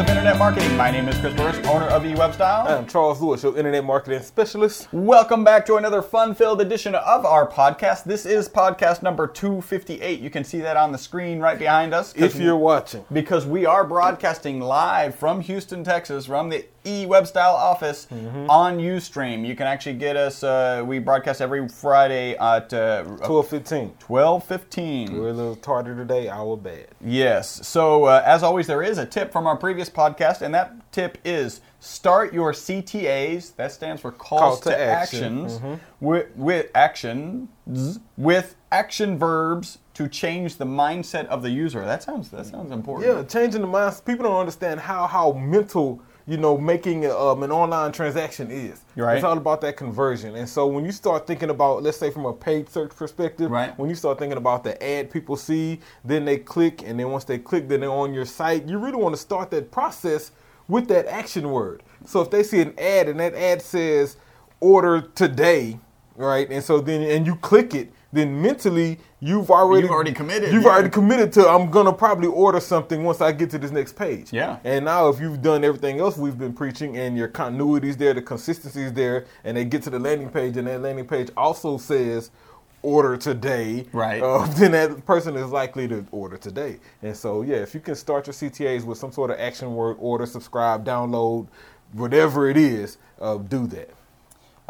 of Internet Marketing. My name is Chris Burris, owner of eWebStyle. I'm Charles Lewis, your internet marketing specialist. Welcome back to another fun-filled edition of our podcast. This is podcast number 258. You can see that on the screen right behind us. If you're watching, because we are broadcasting live from Houston, Texas, from the eWebStyle office Mm-hmm. on Ustream. You can actually get us. Uh, we broadcast every Friday at uh, 12:15. twelve fifteen. We're a little tardy today. Our bad. Yes. So, uh, as always, there is a tip from our previous podcast, and that tip is start your CTAs. That stands for calls Call to, to action. actions mm-hmm. with, with action with action verbs to change the mindset of the user. That sounds that sounds important. Yeah, changing the minds. People don't understand how how mental you know making um, an online transaction is. Right. It's all about that conversion. And so when you start thinking about, let's say from a paid search perspective, Right. when you start thinking about the ad people see, then they click, and then once they click, then they're on your site. You really want to start that process with that action word. So if they see an ad and that ad says order today, right? And so then and you click it, then mentally you've already You've already committed, You've yeah. already committed to I'm gonna probably order something once I get to this next page. Yeah. And now if you've done everything else we've been preaching and your continuity's there, the consistency's there, and they get to the landing page and that landing page also says order today, Right. Uh, then that person is likely to order today. And so yeah, if you can start your CTAs with some sort of action word, order, subscribe, download, whatever it is, uh, do that.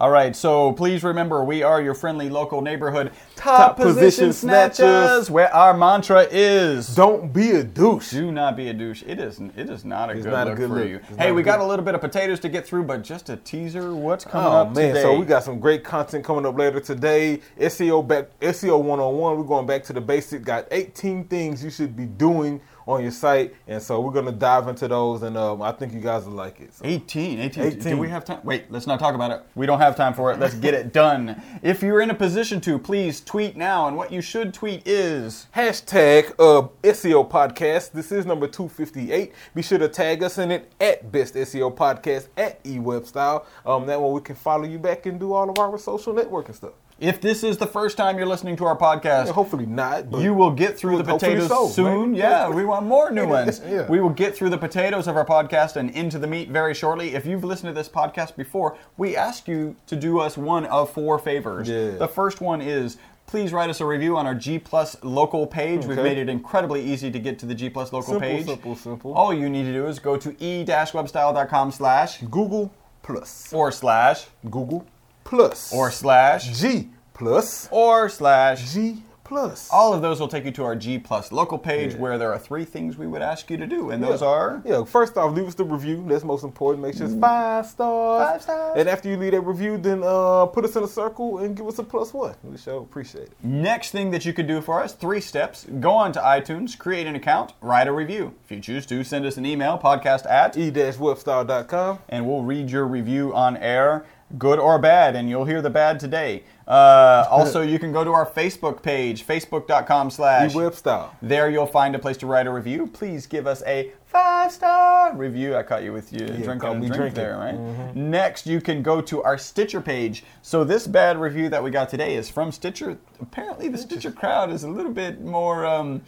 All right, so please remember we are your friendly local neighborhood Top position snatchers. where our mantra is Don't be a douche. do not be a douche. It is it is not a It's good not a look good for look. you. It's Hey, we got a little bit of potatoes to get through, but just a teaser. What's coming Oh up man, today? so we got some great content coming up later today. SEO back SEO 101. We're going back to the basic. Got 18 things you should be doing on your site, and so we're gonna dive into those, and um, I think you guys will like it. So. 18, 18. 18. Do we have time? Wait, let's not talk about it. We don't have time for it. Let's get it done. If you're in a position to, please tweet now. And what you should tweet is Hashtag uh, SEO podcast. This is number 258. Be sure to tag us in it at Best SEO Podcast at eWebStyle. Um, that way we can follow you back and do all of our social networking stuff. If this is the first time you're listening to our podcast, Yeah, hopefully not. But you will get through the potatoes so, soon. maybe. Yeah, we want more new ones. Yeah. We will get through the potatoes of our podcast and into the meat very shortly. If you've listened to this podcast before, we ask you to do us one of four favors. Yeah. The first one is please write us a review on our G Plus local page. We've made it incredibly easy to get to the G Plus local Simple, page. simple, simple. All you need to do is go to e-webstyle.com slash Google Plus. or slash Google Plus. or slash G Plus. or slash G Plus. All of those will take you to our G Plus local page Yeah. where there are three things we would ask you to do, and those are Yeah, first off, leave us the review. That's most important. Make sure it's five stars. Five stars. And after you leave that review, then uh, put us in a circle and give us a plus one. We sure appreciate it. next thing that you could do for us. Three steps: go on to iTunes, create an account, write a review. If you choose to, send us an email podcast at, e-webstyle.com. and we'll read your review on air, good or bad, and you'll hear the bad today. Uh, also, you can go to our Facebook page, facebook.com/slash E-webstyle. There you'll find a place to write a review. Please give us a five star review. I caught you with you caught a me drink drinking. there, right? Next, you can go to our Stitcher page. So this bad review that we got today is from Stitcher. Apparently, the Stitcher crowd is a little bit more um,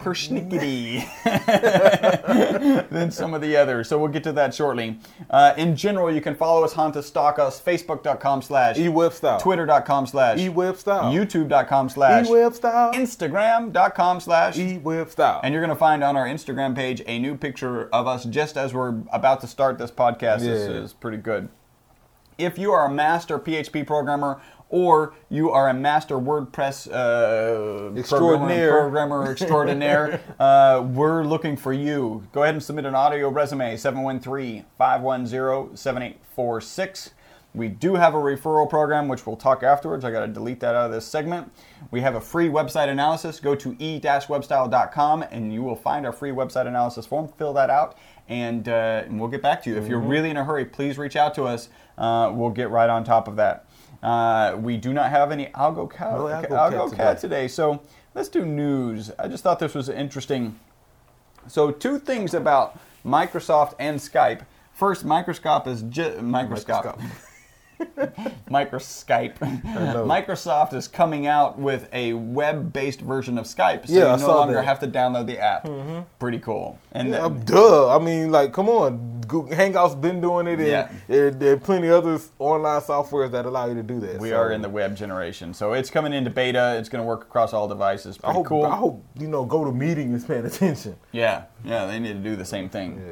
persnickety than some of the others. So we'll get to that shortly. Uh, in general, you can follow us, hunt us, stalk us, facebook.com slash, E-webstyle. twitter.com slash, E-webstyle. youtube.com slash, E-webstyle. instagram.com slash, E-webstyle. and you're going to find on our Instagram page a new picture of us just as we're about to start this podcast. This Yeah. is pretty good. If you are a master PHP programmer or you are a master WordPress uh, Extraordinaire. programmer, programmer extraordinaire, uh, we're looking for you. Go ahead and submit an audio resume 713 510 7846. We do have a referral program, which we'll talk afterwards. I got to delete that out of this segment. We have a free website analysis. Go to e-webstyle.com and you will find our free website analysis form. Fill that out, and, uh, and we'll get back to you. If you're really in a hurry, please reach out to us. Uh, we'll get right on top of that. Uh, we do not have any algo cat, No algo algo cat cat today. today, so let's do news. I just thought this was interesting. So, two things about Microsoft and Skype. First, Microsoft is ju- Microsoft. Microscope. Microskype. know. Microsoft is coming out with a web-based version of Skype, so Yeah, you no saw longer that. have to download the app. Pretty cool. And Yeah, then- duh. I mean, like, come on. Google, Hangout's been doing it, and Yeah. there, there are plenty of other online softwares that allow you to do that. we so are in the web generation, so it's coming into beta. It's going to work across all devices. I Pretty hope, cool. I hope you know. GoToMeeting is paying attention. Yeah, yeah, they need to do the same thing.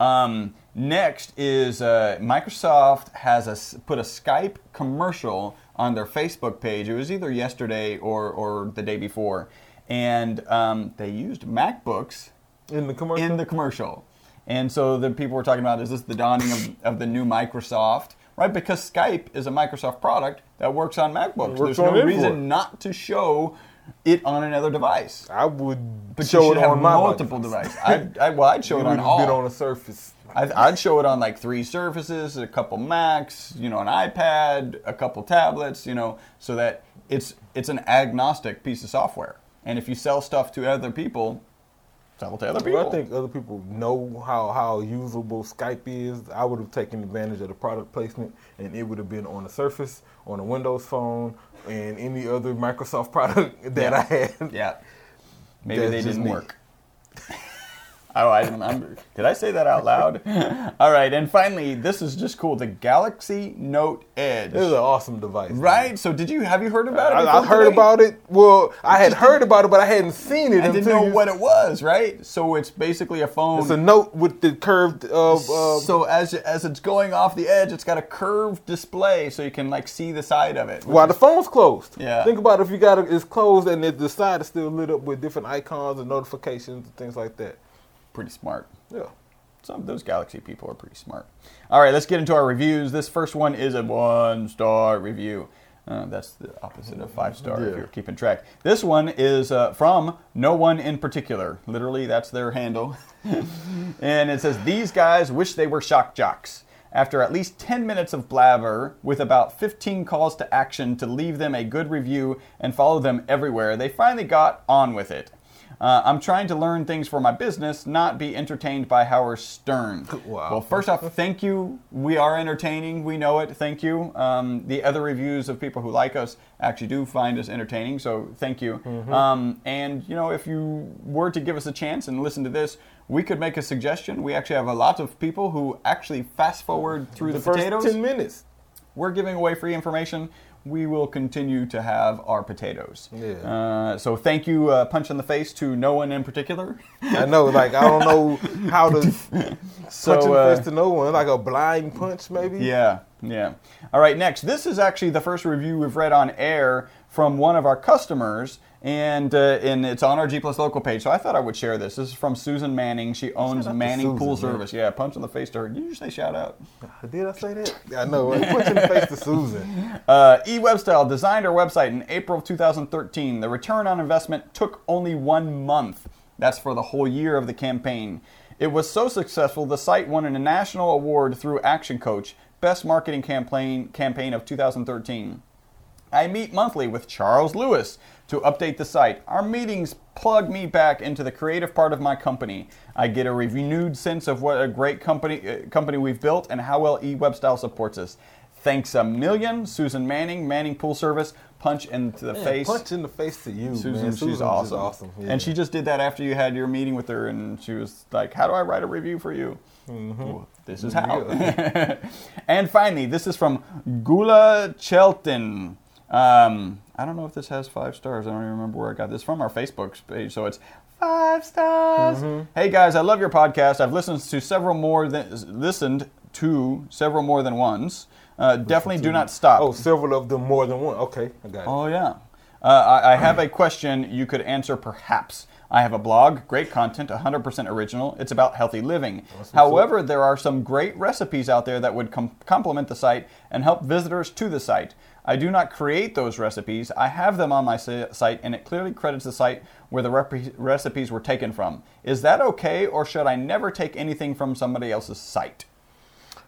Um, next is uh, Microsoft has a put a Skype commercial on their Facebook page. It was either yesterday or, or the day before, and um, they used MacBooks In the commercial. in the commercial. And so the people were talking about is this the dawning of, of the new Microsoft? Right, because Skype is a Microsoft product that works on MacBooks. Works There's no on it reason not to show it on another device. I would But show you it on my multiple devices. I'd, I, well, I'd show It it on all. been on the surface. I'd, I'd show it on like three surfaces, a couple Macs, you know, an iPad, a couple tablets, you know, so that it's it's an agnostic piece of software. And if you sell stuff to other people, sell it to other people. Well, I think other people know how, how usable Skype is. I would have taken advantage of the product placement, and it would have been on the Surface, on a Windows Phone, and any other Microsoft product that Yeah. I had. Yeah. Maybe That's they didn't me. work. oh, I didn't. I'm, did I say that out loud? All right, and finally, this is just cool. The Galaxy Note Edge. This is an awesome device. Right. So, did you have you heard about it? I, I heard today? about it. Well, I had heard about it, but I hadn't seen it I didn't know you- what it was. Right. So it's basically a phone. It's a note with the curved. Uh, uh, so as as it's going off the edge, it's got a curved display, so you can like see the side of it. while the phone's closed. Yeah. Think about if you got it, it's closed and it, the side is still lit up with different icons and notifications and things like that. Pretty smart. Yeah. Some of those Galaxy people are pretty smart. All right, let's get into our reviews. This first one is a one star review. Uh, that's the opposite of five star if you're keeping track. This one is uh, from no one in particular. Literally, that's their handle. and it says, These guys wish they were shock jocks. After at least 10 minutes of blabber, with about 15 calls to action to leave them a good review and follow them everywhere, they finally got on with it. Uh, I'm trying to learn things for my business, not be entertained by Howard Stern. Wow. Well, first off, thank you. We are entertaining. We know it. Thank you. Um, the other reviews of people who like us actually do find us entertaining, so thank you. Mm-hmm. Um, and, you know, if you were to give us a chance and listen to this, we could make a suggestion. We actually have a lot of people who actually fast forward through the, The first potatoes. 10 minutes. We're giving away free information. We will continue to have our potatoes. Yeah. Uh, so thank you, uh, punch in the face to no one in particular. I know, like, I don't know how to So, punch in uh, the face to no one. Like a blind punch, maybe? Yeah, yeah. All right, next. This is actually the first review we've read on air from one of our customers, and uh, and it's on our G Plus local page. So I thought I would share this. This is from Susan Manning. She owns Shout out to Manning Pool Susan, man. Service. Yeah, punch in the face to her. Did you just say shout out? Did I say that? I know. Like, punch in the face to Susan. Uh, eWebstyle designed our website in April of 2013. The return on investment took only one month. That's for the whole year of the campaign. It was so successful, the site won a national award through Action Coach, Best Marketing Campaign, campaign of 2013. I meet monthly with Charles Lewis to update the site. Our meetings plug me back into the creative part of my company. I get a renewed sense of what a great company uh, company we've built and how well eWebstyle supports us. Thanks a million, Susan Manning, Manning Pool Service. Punch into the Man, face. punch in the face to you, Susan, man. she's Susan's awesome. awesome. Yeah. And she just did that after you had your meeting with her, and she was like, "How do I write a review for you?" Well, This is how. and finally, this is from Gula Chelton. Um, I don't know if this has five stars. I don't even remember where I got this from. Our Facebook page, so it's five stars. Mm-hmm. Hey guys, I love your podcast. I've listened to several more than listened to several more than once. Uh, definitely do not stop. Oh, several of them more than one. Okay, I got it. Oh, yeah. Uh, I, I have a question you could answer perhaps. I have a blog, great content, 100% original. It's about healthy living. However, there are some great recipes out there that would com- complement the site and help visitors to the site. I do not create those recipes. I have them on my site, and it clearly credits the site where the rep- recipes were taken from. Is that okay, or should I never take anything from somebody else's site?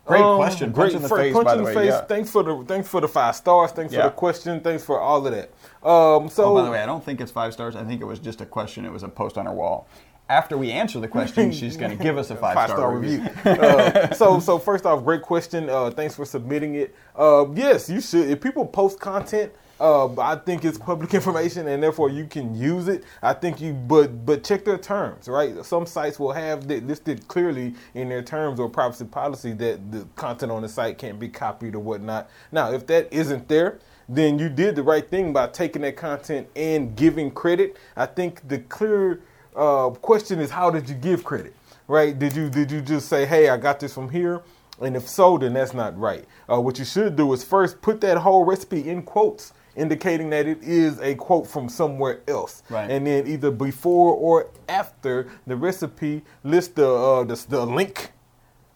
Great Um, question. Great Punch in the for- face, punch by in the the way. face. yeah. Thanks for the thanks for the five stars. Thanks Yeah. for the question. Thanks for all of that. Um, so Oh, by the way, I don't think it's five stars. I think it was just a question. It was a post on our wall. After we answer the question, she's going to give us a five, five star review. uh, so, so first off, great question. Uh, thanks for submitting it. Uh, yes, you should. If people post content, uh, I think it's public information, and therefore you can use it. I think you, but but check their terms, right? Some sites will have it listed clearly in their terms or privacy policy that the content on the site can't be copied or whatnot. Now, if that isn't there, then you did the right thing by taking that content and giving credit. I think the clear uh, question is how did you give credit? Right? Did you did you just say, hey, I got this from here? And if so, then that's not right. Uh, what you should do is first put that whole recipe in quotes, indicating that it is a quote from somewhere else. Right. And then either before or after the recipe, list the uh, the, the link,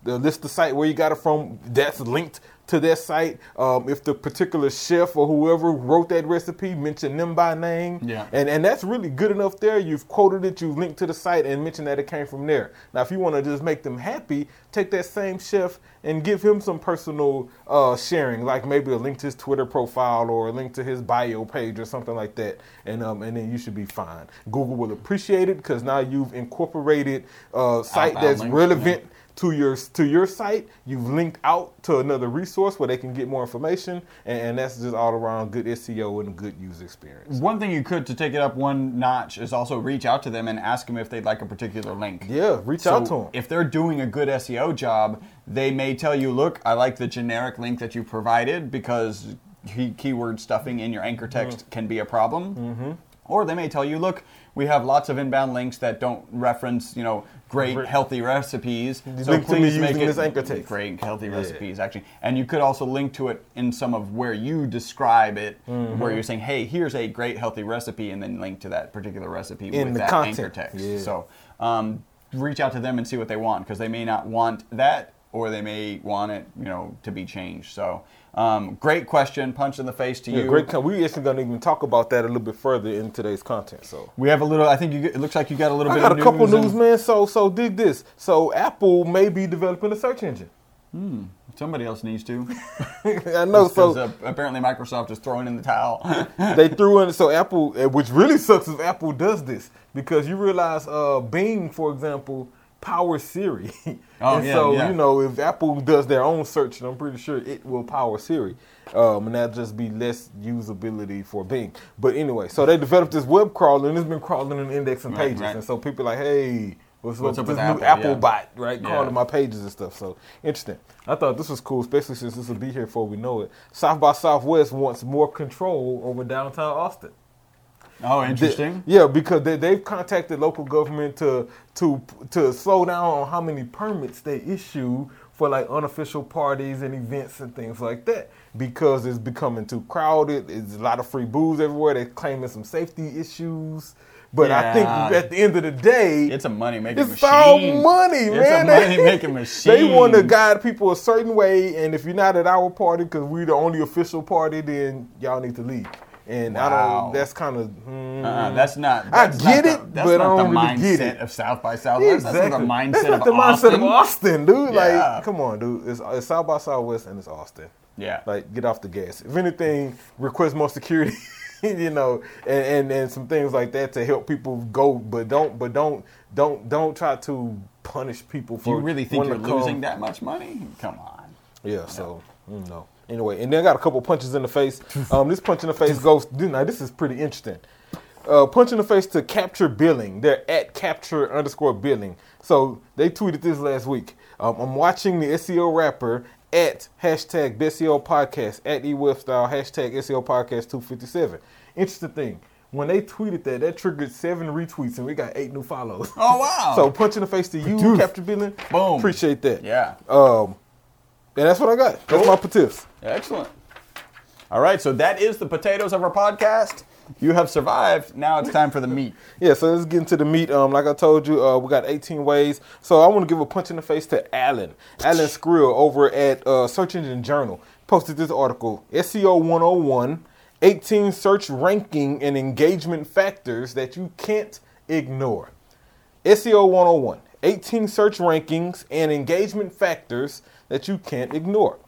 the list the site where you got it from. That's linked to their site. Um, if the particular chef or whoever wrote that recipe, mention them by name. Yeah. And and that's really good enough there. You've quoted it, you've linked to the site and mentioned that it came from there. Now, if you want to just make them happy, take that same chef and give him some personal uh, sharing, like maybe a link to his Twitter profile or a link to his bio page or something like that. And um, and then you should be fine. Google will appreciate it because now you've incorporated a site Outbound that's relevant to your to your site. You've linked out to another resource where they can get more information, and, and that's just all around good SEO and good user experience. One thing you could to take it up one notch is also reach out to them and ask them if they'd like a particular link. Yeah, reach So out to them. if they're doing a good SEO job, they may tell you, "Look, I like the generic link that you provided because key- keyword stuffing in your anchor text Mm-hmm. can be a problem." Or they may tell you, "Look, we have lots of inbound links that don't reference, you know, great Great. healthy recipes. So link please make it this anchor text." great healthy recipes actually." And you could also link to it in some of where you describe it, Mm-hmm. where you're saying, "Hey, here's a great healthy recipe," and then link to that particular recipe In with the that anchor text. Yeah. So um, reach out to them and see what they want because they may not want that or they may want it, you know, to be changed. So um, great question, punch in the face to Yeah, you. great. We actually gonna even talk about that a little bit further in today's content. So. We have a little. I think you. It looks like you got a little I bit got of a couple news. and- man. So, so dig this. So, Apple may be developing a search engine. Somebody else needs to. I know. So So, uh, apparently Microsoft is throwing in the towel. they threw in so Apple, eh, which really sucks if Apple does this because you realize uh, Bing, for example, powers Siri. Oh, and yeah, so yeah. you know if Apple does their own search, I'm pretty sure it will power Siri, um, and that'll just be less usability for Bing. But anyway, so they developed this web crawler and it's been crawling and indexing Right, pages, right. and so people are like, hey. What's, What's up up with this new Apple? Apple Yeah. bot, right? Yeah. Crawling my pages and stuff. So interesting. I thought this was cool, especially since this will be here before we know it. South by Southwest wants more control over downtown Austin. Oh, interesting. Yeah, because they, they've contacted local government to to to slow down on how many permits they issue for like unofficial parties and events and things like that because it's becoming too crowded. There's a lot of free booze everywhere. They're claiming some safety issues. But I think at the end of the day, It's a money making it's all money, It's man. a money making machine. They want to guide people a certain way, and if you're not at our party because we're the only official party, then y'all need to leave. And I don't. That's kind of. Uh-uh, that's not. I get not it, the, that's but not I don't the really get mindset it. of South by Southwest. That's not the mindset That's not of the mindset Austin. of Austin, dude. Yeah. Like, come on, dude. It's, it's South by Southwest and it's Austin. Yeah. Like, get off the gas. If anything, request more security. you know, and, and and some things like that to help people go, but don't, but don't, don't, don't try to punish people Do for. you really think you're wanting to come- losing that much money? Come on. yeah, so mm, no. Anyway, and then I got a couple punches in the face. Um, this punch in the face goes. Now this is pretty interesting. Uh, punch in the face to capture billing. They're at capture underscore billing. So they tweeted this last week. Um, I'm watching the SEO rapper at hashtag SEO podcast at eWebstyle hashtag SEO podcast 257. Interesting thing. When they tweeted that, that triggered seven retweets and we got eight new follows. Oh wow. So punch in the face to you, capture billing. Boom. Appreciate that. yeah. Um, and that's what I got. That's Cool. my patifs. Excellent. All right, so that is the potatoes of our podcast. You have survived. Now it's time for the meat. Yeah, so let's get into the meat. Um, like I told you, uh, we got 18 ways. So I want to give a punch in the face to Alan, Alan Skrill over at uh, Search Engine Journal. Posted this article, SEO 101, 18 search ranking and engagement factors that you can't ignore. SEO 101, 18 search rankings and engagement factors that you can't ignore.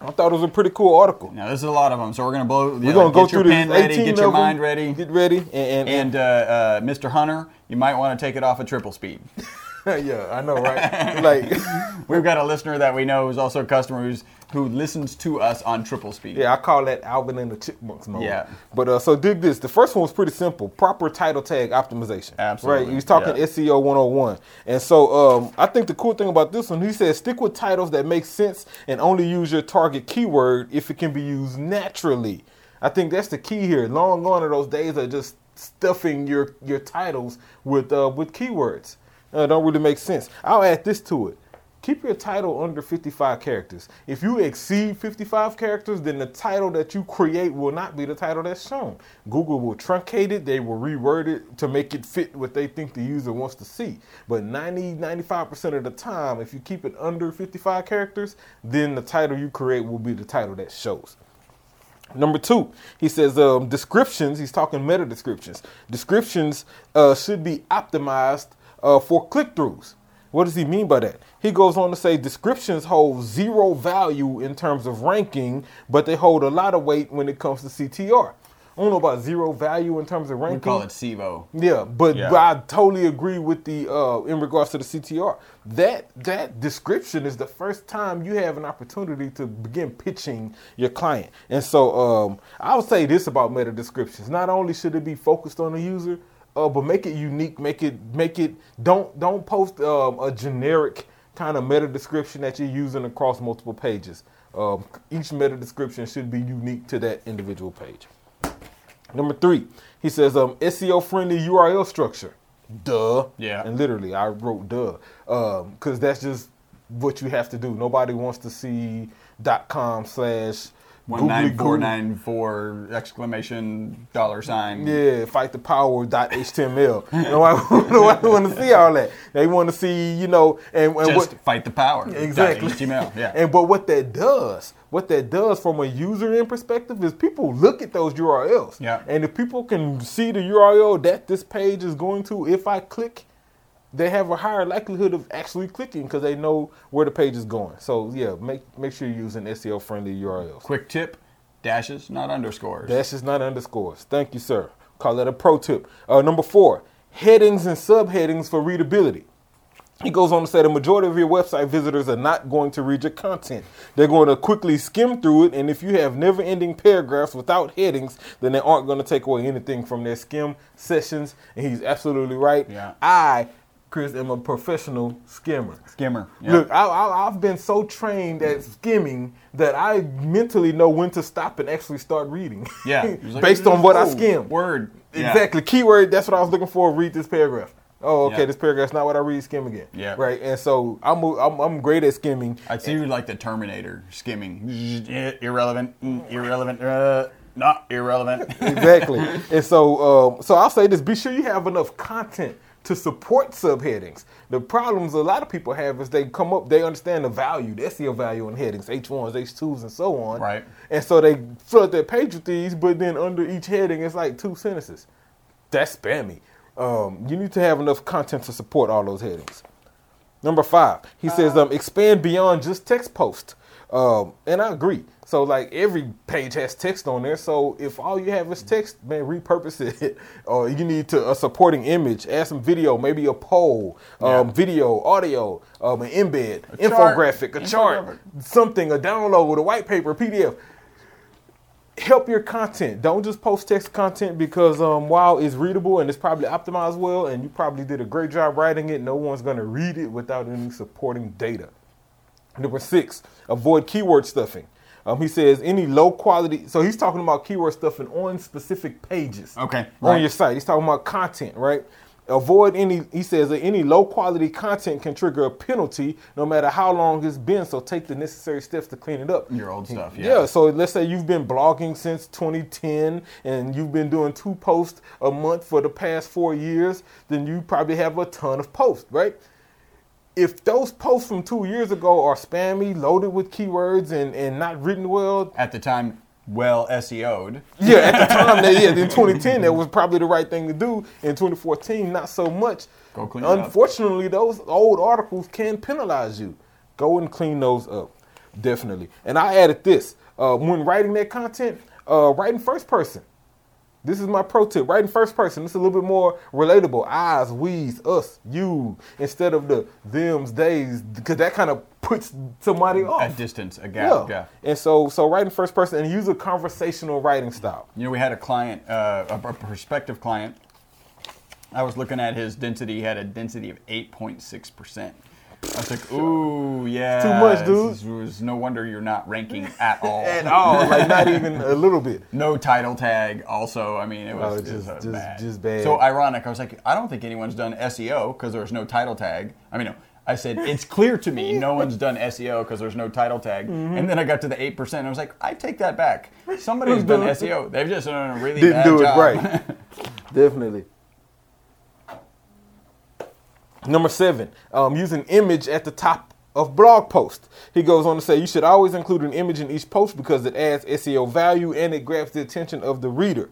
I thought it was a pretty cool article. Now, there's a lot of them, so we're going to blow. We're gonna go get your through pen this. ready, 18 get your mind ready, Get ready, and, and, and uh, uh, Mr. Hunter, you might want to take it off at triple speed. yeah, I know, right? like, We've got a listener that we know who's also a customer who's who listens to us on triple speed. yeah, I call that Alvin and the Chipmunks mode. Yeah. But uh, so dig this. The first one was pretty simple: proper title tag optimization. Absolutely, Right. He was talking yeah. SEO 101, and so um, I think the cool thing about this one, he says, stick with titles that make sense and only use your target keyword if it can be used naturally. I think that's the key here. Long gone are those days of just stuffing your your titles with uh, with keywords. Uh, don't really make sense. I'll add this to it. Keep your title under 55 characters. If you exceed 55 characters, then the title that you create will not be the title that's shown. Google will truncate it, they will reword it to make it fit what they think the user wants to see. But 90, 95% of the time, if you keep it under 55 characters, then the title you create will be the title that shows. Number two, he says um, descriptions. He's talking meta descriptions. Descriptions uh, should be optimized uh, for click throughs. What does he mean by that? He goes on to say descriptions hold zero value in terms of ranking, but they hold a lot of weight when it comes to CTR. I don't know about zero value in terms of ranking. We call it SIVO. Yeah, but, Yeah. I totally agree with the uh, in regards to the CTR. That that description is the first time you have an opportunity to begin pitching your client. And so um, I would say this about meta descriptions: not only should it be focused on the user, uh, but make it unique. Make it make it don't don't post um, a generic kind of meta description that you're using across multiple pages. Um, each meta description should be unique to that individual page. Number three, he says um, SEO friendly URL structure. Duh. Yeah. And literally, I wrote duh because that's just what you have to do. Nobody wants to see dot com slash One googly nine four goo. nine four exclamation dollar sign. Yeah, fight the power dot HTML. nobody, nobody want to see all that. They want to see, you know, and, and Just what fight the power. Exactly. HTML. Yeah. And but what that does, what that does from a user end perspective is people look at those URLs. Yeah. And if people can see the URL that this page is going to, if I click, they have a higher likelihood of actually clicking because they know where the page is going. So yeah, make make sure you're using SEO friendly URLs. Quick tip: dashes, not underscores. Dashes not underscores. Thank you, sir. Call that a pro tip. Uh, number four, headings and subheadings for readability. He goes on to say the majority of your website visitors are not going to read your content. They're going to quickly skim through it, and if you have never ending paragraphs without headings, then they aren't going to take away anything from their skim sessions. And he's absolutely right. Yeah. I, Chris, am a professional skimmer. Skimmer. Yeah. Look, I, I, I've been so trained at skimming that I mentally know when to stop and actually start reading. Yeah. Like, based on what I skim. Word. Yeah. Exactly. Keyword. That's what I was looking for. Read this paragraph. Oh, okay. Yeah. This paragraph's not what I read. Skim again. Yeah. Right. And so I'm I'm, I'm great at skimming. I'd see you like the Terminator skimming. Irrelevant. mm, Irrelevant. Uh, not irrelevant. exactly. and so, um, so I'll say this: be sure you have enough content to support subheadings. The problems a lot of people have is they come up, they understand the value, they see the SEO value in headings, H1s, H2s, and so on. Right. And so they flood their page with these, but then under each heading, it's like two sentences. That's spammy. Um, you need to have enough content to support all those headings. Number five, he says um, expand beyond just text post. Um, and I agree. So like every page has text on there. So if all you have is text, man, repurpose it. or you need to a supporting image, add some video, maybe a poll, um, video, audio, um, an embed, chart. infographic, a chart, Infographic. something, a download, a white paper, PDF help your content. Don't just post text content because um, while it's readable and it's probably optimized well and you probably did a great job writing it, no one's going to read it without any supporting data. Number six, avoid keyword stuffing. Um, he says any low quality. So he's talking about keyword stuffing on specific pages. Okay, On your site, he's talking about content, right? Avoid any. He says that any low quality content can trigger a penalty, no matter how long it's been. So take the necessary steps to clean it up. Your old stuff, yeah. Yeah. So let's say you've been blogging since 2010 and you've been doing two posts a month for the past four years, then you probably have a ton of posts, right? If those posts from two years ago are spammy, loaded with keywords, and, and not written well, At the time, well SEO'd. yeah, at the time, that, yeah, in 2010, that was probably the right thing to do. In 2014, not so much. Go clean it up. Unfortunately, those old articles can penalize you. Go and clean those up. Definitely. And I added this uh, when writing that content, uh, writing first person. This is my pro tip. Writing first person. It's a little bit more relatable. I's, we's, us, you, instead of the them's, days, because that kind of puts somebody off. A distance, a gap. Yeah. And so, so writing first person and use a conversational writing style. You know, we had a client, uh, a a prospective client. I was looking at his density. He had a density of 8.6%. I was like, ooh, yeah. too much, dude. Was no wonder you're not ranking at all. At all, like not even a little bit. No title tag. Also, I mean, it was, Oh, it was, just- bad. just bad. So ironic. I was like, I don't think anyone's done SEO because there's no title tag. I mean, no. I said it's clear to me no one's done SEO because there's no title tag. Mm-hmm. And then I got to the eight percent. I was like, I take that back. Somebody's done SEO. They've just done a really Didn't bad do it job. right. Definitely. Number seven, um, use an image at the top of blog post. He goes on to say you should always include an image in each post because it adds SEO value and it grabs the attention of the reader.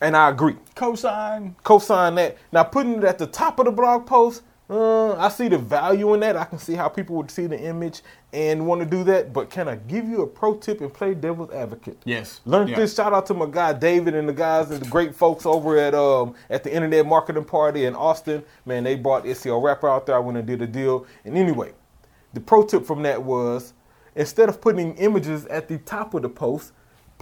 And I agree. Cosign. Co-sign that. Now putting it at the top of the blog post, uh, I see the value in that. I can see how people would see the image and want to do that. But can I give you a pro tip and play devil's advocate? Yes. Learn Yeah. this. Shout out to my guy David and the guys and the great folks over at um at the Internet Marketing Party in Austin. Man, they brought SEO Rapper out there. I went and did a deal. And anyway, the pro tip from that was instead of putting images at the top of the post,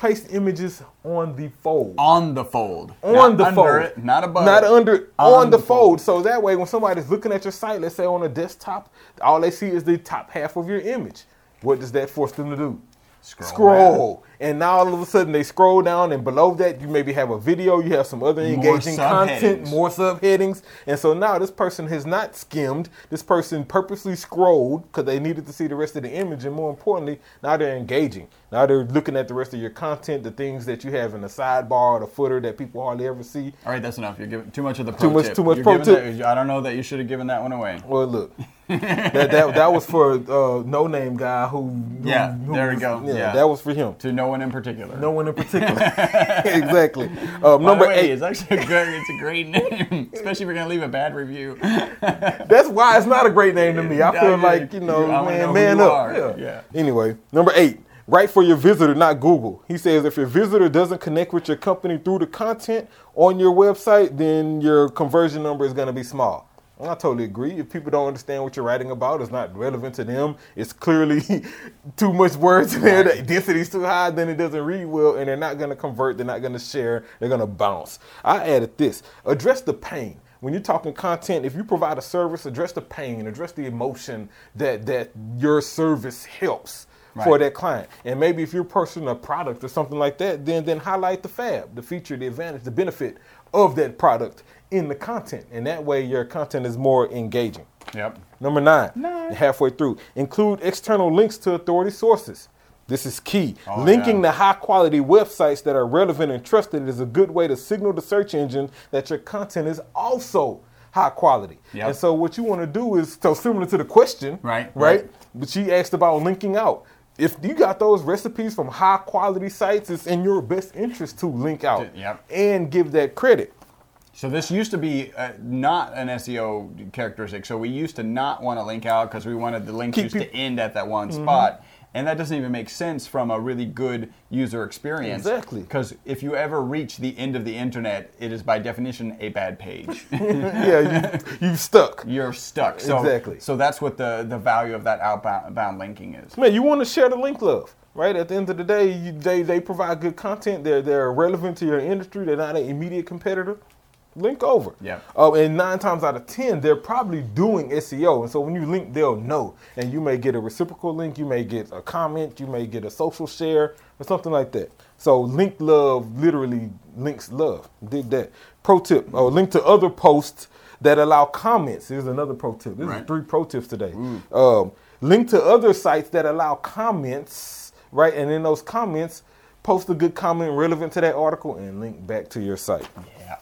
place images on the fold. On the fold. On Not the under fold, It, not above. not it. under, on, On the, the fold. fold. So that way, when somebody's looking at your site, let's say on a desktop, all they see is the top half of your image. What does that force them to do? Scroll. scroll. And now all of a sudden they scroll down, and below that you maybe have a video, you have some other engaging content, subheadings. more subheadings. And so now this person has not skimmed. This person purposely scrolled because they needed to see the rest of the image, and more importantly, now they're engaging. Now they're looking at the rest of your content, the things that you have in the sidebar or the footer that people hardly ever see. All right, that's enough. You're giving too much of the pro Too much- tip. too much You're pro tip. that- I don't know that you should have given that one away. Well, look, that, that that was for uh, no name guy who. who- Yeah, who there we go. Yeah, Yeah. that was for him. To no one in particular. No one in particular. exactly. Um, By number the way, eight. It's actually a great. It's a great name, especially if you're gonna leave a bad review. That's why it's not a great name to me. I feel like you know, you- I man, know man up. Yeah. Yeah. Anyway, number eight. Write for your visitor, not Google. He says if your visitor doesn't connect with your company through the content on your website, then your conversion number is going to be small. And I totally agree. If people don't understand what you're writing about, it's not relevant to them. It's clearly too much words in there. The density's too high. Then it doesn't read well, and they're not going to convert. They're not going to share. They're going to bounce. I added this: address the pain when you're talking content, if you provide a service, address the pain, address the emotion that that your service helps for that client. And maybe if you're pushing a product or something like that, then then highlight the fab, the feature, the advantage, the benefit of that product in the content. And that way your content is more engaging. Yep. Number nine, Nine. halfway through, include external links to authority sources. This is key. Oh, Linking yeah. to high quality websites that are relevant and trusted is a good way to signal the search engine that your content is also high quality. Yep. And so what you want to do is so similar to the question, Right, Right. right. But she asked about linking out. If you got those recipes from high quality sites, it's in your best interest to link out Yep. and give that credit. So this used to be uh, not an SEO characteristic. So we used to not want to link out because we wanted the links just to end at that one Mm-hmm. spot. And that doesn't even make sense from a really good user experience. Exactly. Because if you ever reach the end of the internet, it is by definition a bad page. yeah, you, you stuck. You're stuck. So, Exactly. So that's what the, the value of that outbound outbound linking is. Man, you want to share the link love, right? At the end of the day, you, they they provide good content. They're they're relevant to your industry. They're not an immediate competitor. Link over. Yeah. Oh, and nine times out of ten, they're probably doing SEO, and so when you link, they'll know. And you may get a reciprocal link. You may get a comment. You may get a social share or something like that. So link love literally links love. Dig that. Pro tip: oh, link to other posts that allow comments. Here's another pro tip. This is three pro tips today. Um, link to other sites that allow comments, right? And in those comments, post a good comment relevant to that article and link back to your site. Yeah.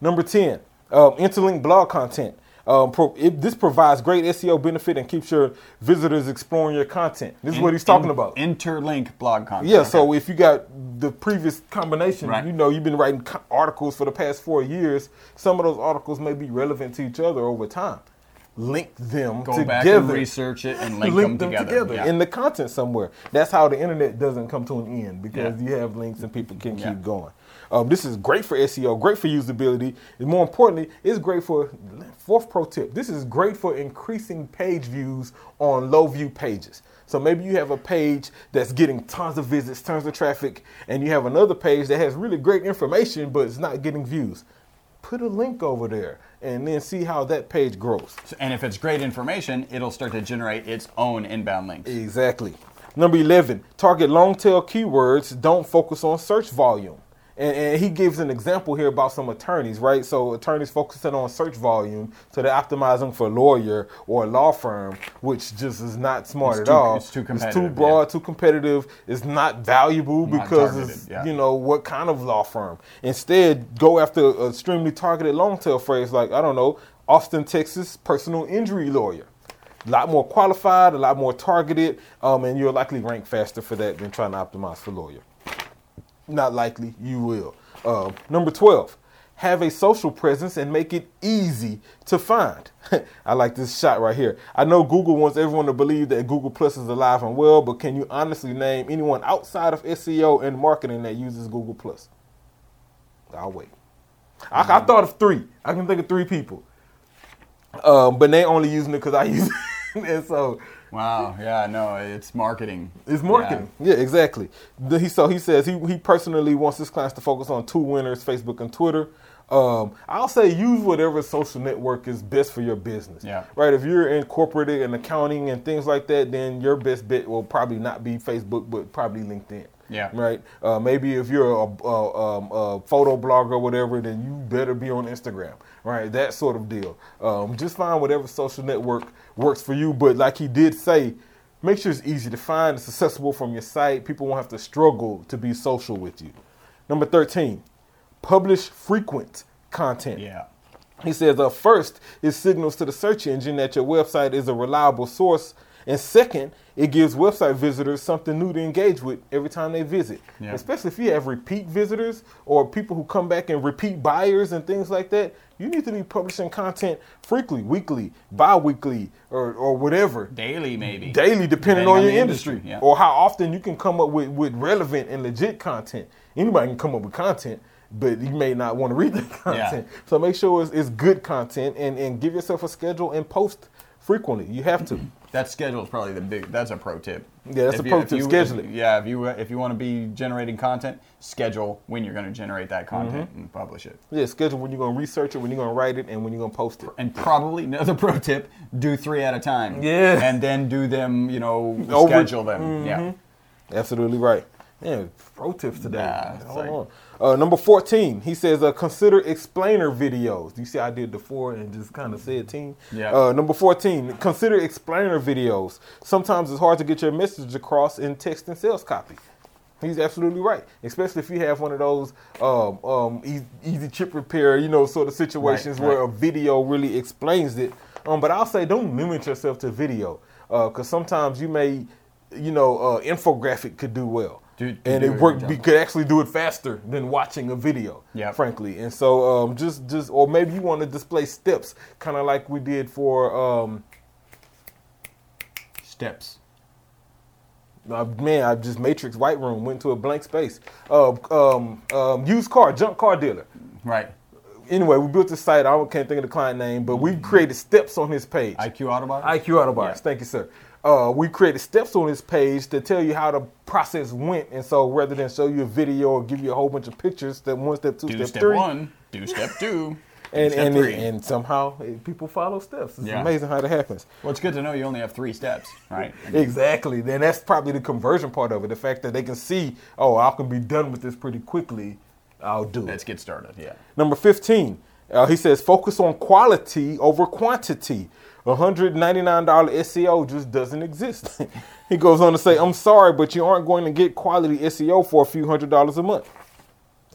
Number 10, um, interlink blog content. Um, pro, it, this provides great SEO benefit and keeps your visitors exploring your content. This is what he's talking In- about. Interlink blog content. Yeah, Okay. so if you got the previous combination, Right. you know, you've been writing co- articles for the past four years, some of those articles may be relevant to each other over time. link them Go together. back and research it and link, them, together. Yeah. in the content somewhere. That's how the internet doesn't come to an end because Yeah. you have links and people can Yeah. keep going. Um, this is great for SEO, great for usability, and more importantly, it's great for fourth pro tip. This is great for increasing page views on low view pages. So maybe you have a page that's getting tons of visits, tons of traffic, and you have another page that has really great information but it's not getting views. Put a link over there and then see how that page grows. and if it's great information, it'll start to generate its own inbound links. Exactly. Number 11, target long tail keywords, don't focus on search volume. And, and he gives an example here about some attorneys, right? So attorneys focusing on search volume, so they're optimizing for lawyer or law firm, which just is not smart It's at too- all. it's too It's too broad, too competitive. It's not valuable Not because it's yeah. you know what kind of law firm. Instead, go after an extremely targeted long tail phrase like I don't know, Austin, Texas personal injury lawyer a lot more qualified, a lot more targeted, um, and you'll likely rank faster for that than trying to optimize for lawyer. Not likely, you will. Um, number 12, have a social presence and make it easy to find. I like this shot right here. I know Google wants everyone to believe that Google Plus is alive and well, but can you honestly name anyone outside of SEO and marketing that uses Google Plus? I'll wait. I, I thought of three. I can think of three people. Um, but they only using it because I use it. and so Wow. Yeah. No, it's marketing. it's marketing. Yeah, exactly. The- he, so he says he, he personally wants his clients to focus on two winners, Facebook and Twitter. Um, I'll say use whatever social network is best for your business. Yeah. Right. If you're in corporate and accounting and things like that, then your best bet will probably not be Facebook, but probably LinkedIn. Yeah. Right. Uh, maybe if you're a, a, um, a photo blogger or whatever, then you better be on Instagram. Right. That sort of deal. Um, just find whatever social network works for you. But like he did say, make sure it's easy to find. It's accessible from your site. People won't have to struggle to be social with you. Number 13, publish frequent content. Yeah. He says, uh, first, it signals to the search engine that your website is a reliable source. And second, it gives website visitors something new to engage with every time they visit. Yeah. Especially if you have repeat visitors or people who come back and repeat buyers and things like that. You need to be publishing content frequently, weekly, bi weekly, or, or whatever Daily, maybe. daily depending Depending on, on your industry, industry, yeah. or how often you can come up with, with relevant and legit content anybody can come up with content but you may not want to read that content so make sure it's, it's good content and, and give yourself a schedule and post frequently you have to That schedule is probably the big. That's a pro tip. Yeah, that's If a pro if tip, you- schedule if- Yeah, if you if you want to be generating content, schedule when you're going to generate that content Mm-hmm. and publish it. yeah schedule when you're going to research it when you're going to write it and when you're going to post it And probably another pro tip: do three at a time. Yeah. And then do them. You know, Over- schedule them. Yeah. Absolutely right. Yeah, pro tips today. Nah, Hold like- on. Uh, number 14, he says, uh, consider explainer videos. You see, I did the four and just kind of said team. Yeah. Uh, number 14, consider explainer videos. Sometimes it's hard to get your message across in text and sales copy. He's absolutely right, especially if you have one of those um, um, easy, easy chip repair, you know, sort of situations Right, where right. a video really explains it. Um, but I'll say don't limit yourself to video because sometimes you may, you know, uh, infographic could do well. Do- and it worked. We could actually do it faster than watching a video. Yep. frankly. And so um, just just or maybe you want to display steps, kind of like we did for um, Steps. uh, man. I just Matrix White Room went to a blank space. Uh, um, um, used car, junk car dealer. Right. Anyway, we built this site. I can't think of the client name, but we created steps on his page. IQ Autobot. IQ Autobots. Yeah. Thank you, sir. Uh, we created steps on this page to tell you how the process went, and so rather than show you a video or give you a whole bunch of pictures, step one, step two, do step, step three, one. Do step two. and step and, three. and somehow eh, people follow steps. It's Yeah. amazing how that happens. well, it's good to know you only have three steps, right? Exactly. Then that's probably the conversion part of it. The fact that they can see, oh, I can be done with this pretty quickly. I'll do it. Let's it. get started. Yeah. Number 15, uh, he says focus on quality over quantity. $199 SEO just doesn't exist. he goes on to say, I'm sorry, but you aren't going to get quality SEO for a few hundred dollars a month.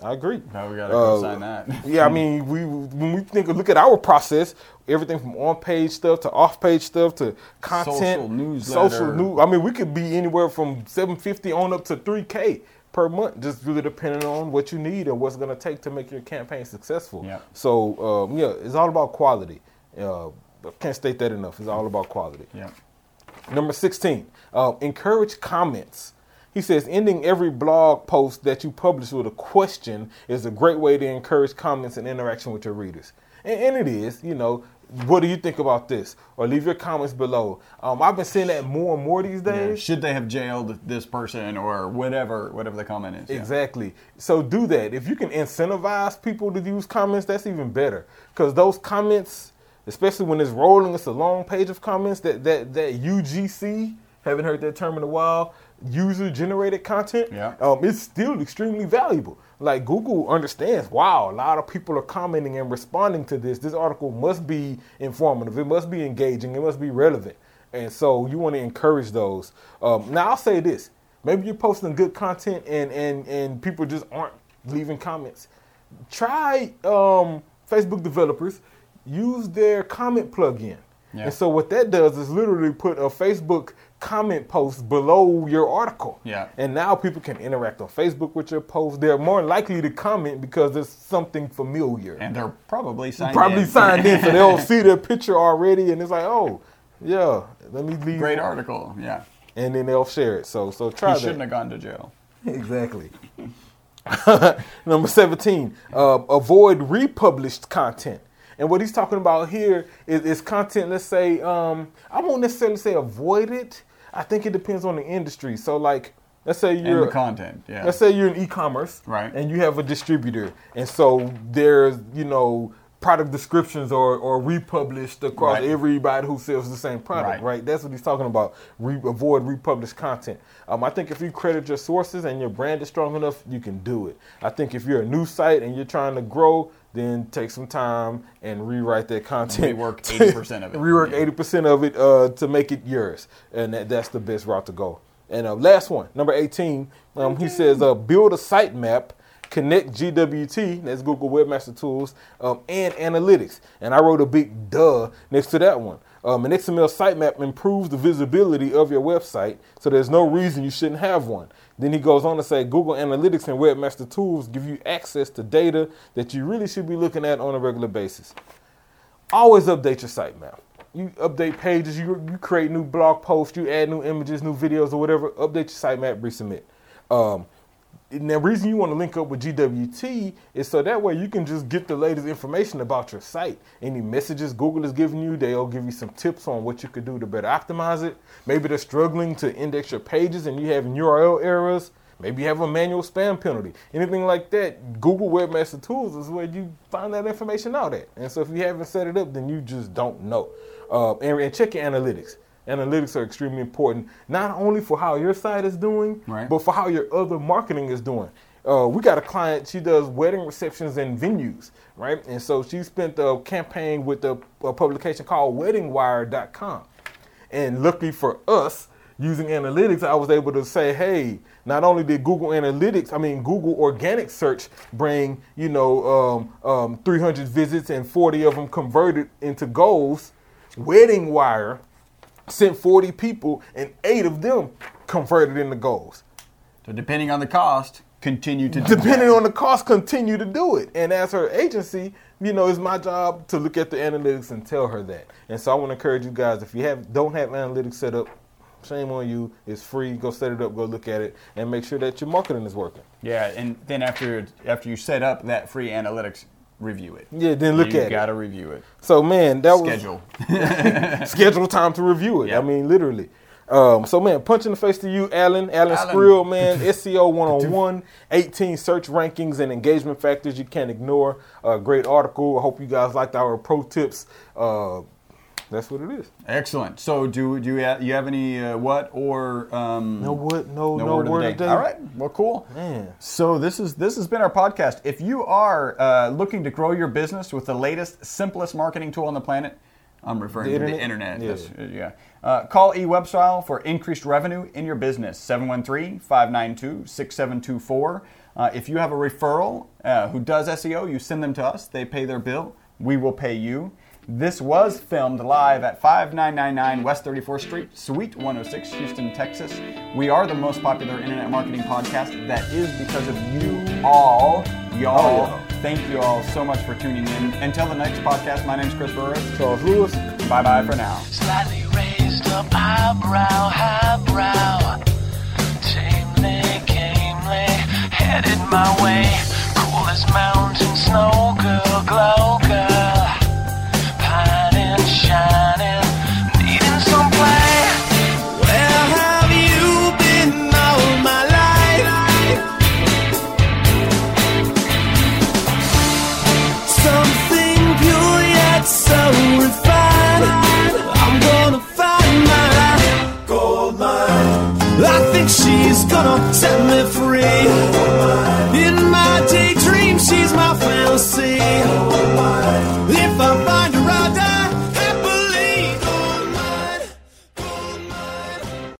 I agree. Now we gotta go Uh, sign that. Yeah, I mean, we when we think look at our process, everything from on-page stuff to off-page stuff to content, Social newsletter. social news. I mean, we could be anywhere from 750 on up to 3K per month, just really depending on what you need and what's going to take to make your campaign successful. Yeah. So um, yeah, it's all about quality. Uh, can't state that enough. It's all about quality. Yeah. Number 16, uh, encourage comments. He says, ending every blog post that you publish with a question is a great way to encourage comments and interaction with your readers. And, and it is, you know, what do you think about this? Or leave your comments below. Um, I've been seeing that more and more these Yeah. days. Should they have jailed this person or whatever, whatever the comment is? yeah. Exactly. So do that. If you can incentivize people to use comments, that's even better. Because those comments, especially when it's rolling, it's a long page of comments. That that that UGC, haven't heard that term in a while. User generated content. Yeah. Um, it's still extremely valuable. Like Google understands. Wow, a lot of people are commenting and responding to this. This article must be informative. It must be engaging. It must be relevant. And so you want to encourage those. Um, now I'll say this: maybe you're posting good content and and and people just aren't leaving comments. Try um, Facebook developers use their comment plugin. Yeah. And so what that does is literally put a Facebook comment post below your article. Yeah. And now people can interact on Facebook with your post. They're more likely to comment because there's something familiar. And they're probably signed Probably in. signed in, so they'll see their picture already, and it's like, oh, yeah, let me leave. Great article. Yeah. And then they'll share it. So, so try. He shouldn't that. have gone to jail. Exactly. Number 17, uh, avoid republished content. And what he's talking about here is, is content, let's say, um, I won't necessarily say avoid it. I think it depends on the industry. So, like, let's say you're the content. Yeah. Let's say you're in e-commerce, Right. And you have a distributor, and so there's you know product descriptions or or republished across Right. everybody who sells the same product, Right. right? That's what he's talking about. Re- avoid republished content. Um, I think if you credit your sources and your brand is strong enough, you can do it. I think if you're a new site and you're trying to grow, then take some time and rewrite that content. Rework 80% of it. Rework eighty percent of it uh, to make it yours, and that, that's the best route to go. And uh, last one, number eighteen, um, he says, uh, build a sitemap, connect GWT, that's Google Webmaster Tools, um, and analytics. And I wrote a big duh next to that one. Um, an XML sitemap improves the visibility of your website, so there's no reason you shouldn't have one. Then he goes on to say Google Analytics and Webmaster Tools give you access to data that you really should be looking at on a regular basis always update your sitemap. You update pages, you, you create new blog posts, you add new images, new videos, or whatever. Update your sitemap, resubmit. Um, and the reason you want to link up with GWT is so that way you can just get the latest information about your site. Any messages Google is giving you, they'll give you some tips on what you could do to better optimize it. Maybe they're struggling to index your pages and you have URL errors. Maybe you have a manual spam penalty. Anything like that, Google Webmaster Tools is where you find that information out at. And so if you haven't set it up, then you just don't know. Uh, and, and check your analytics. Analytics are extremely important, not only for how your site is doing, Right. but for how your other marketing is doing. Uh, we got a client, she does wedding receptions and venues, right? And so she spent a campaign with a, a publication called weddingwire.com. And lucky for us, using analytics, I was able to say, hey, not only did Google Analytics, I mean Google Organic Search bring, you know, um, um, 300 visits and 40 of them converted into goals, Wedding Wire sent 40 people and eight of them converted into goals. So depending on the cost, continue to do Depending on the cost, continue to do it. And as her agency, you know, it's my job to look at the analytics and tell her that. And so I want to encourage you guys, if you have don't have analytics set up, shame on you. It's free. Go set it up, go look at it, and make sure that your marketing is working. Yeah, and then after after you set up that free analytics, review it. Yeah, then look at you gotta review it. it. So man, that was Schedule. schedule time to review it. Yeah. I mean, literally. Um, so man, punch in the face to you, Alan. Alan, Alan. Skrill, man. SEO 101, 18 search rankings and engagement factors you can't ignore. Uh, great article. I hope you guys liked our pro tips. Uh, that's what it is. Excellent. So do do you have, you have any uh, what or um, No what? No no, word, word, of the day? All right. Well, cool. Man. So this is this has been our podcast. If you are uh, looking to grow your business with the latest, simplest marketing tool on the planet, I'm referring The to the internet? internet. Yeah. That's- uh, yeah. Uh, call eWebstyle for increased revenue in your business. 713-592-6724. Uh, if you have a referral uh, who does SEO, you send them to us. They pay their bill. We will pay you. This was filmed live at 5999 West 34th Street, Suite 106, Houston, Texas. We are the most popular internet marketing podcast. That is because of you all, y'all. Oh, yeah. Thank you all so much for tuning in. Until the next podcast, my name is Chris Burris. Charles Lewis. Bye bye for now. Slightly raised up eyebrow, highbrow. Tamely, gamely, headed my way. Cool as mountain snow, girl, glow, girl. Gold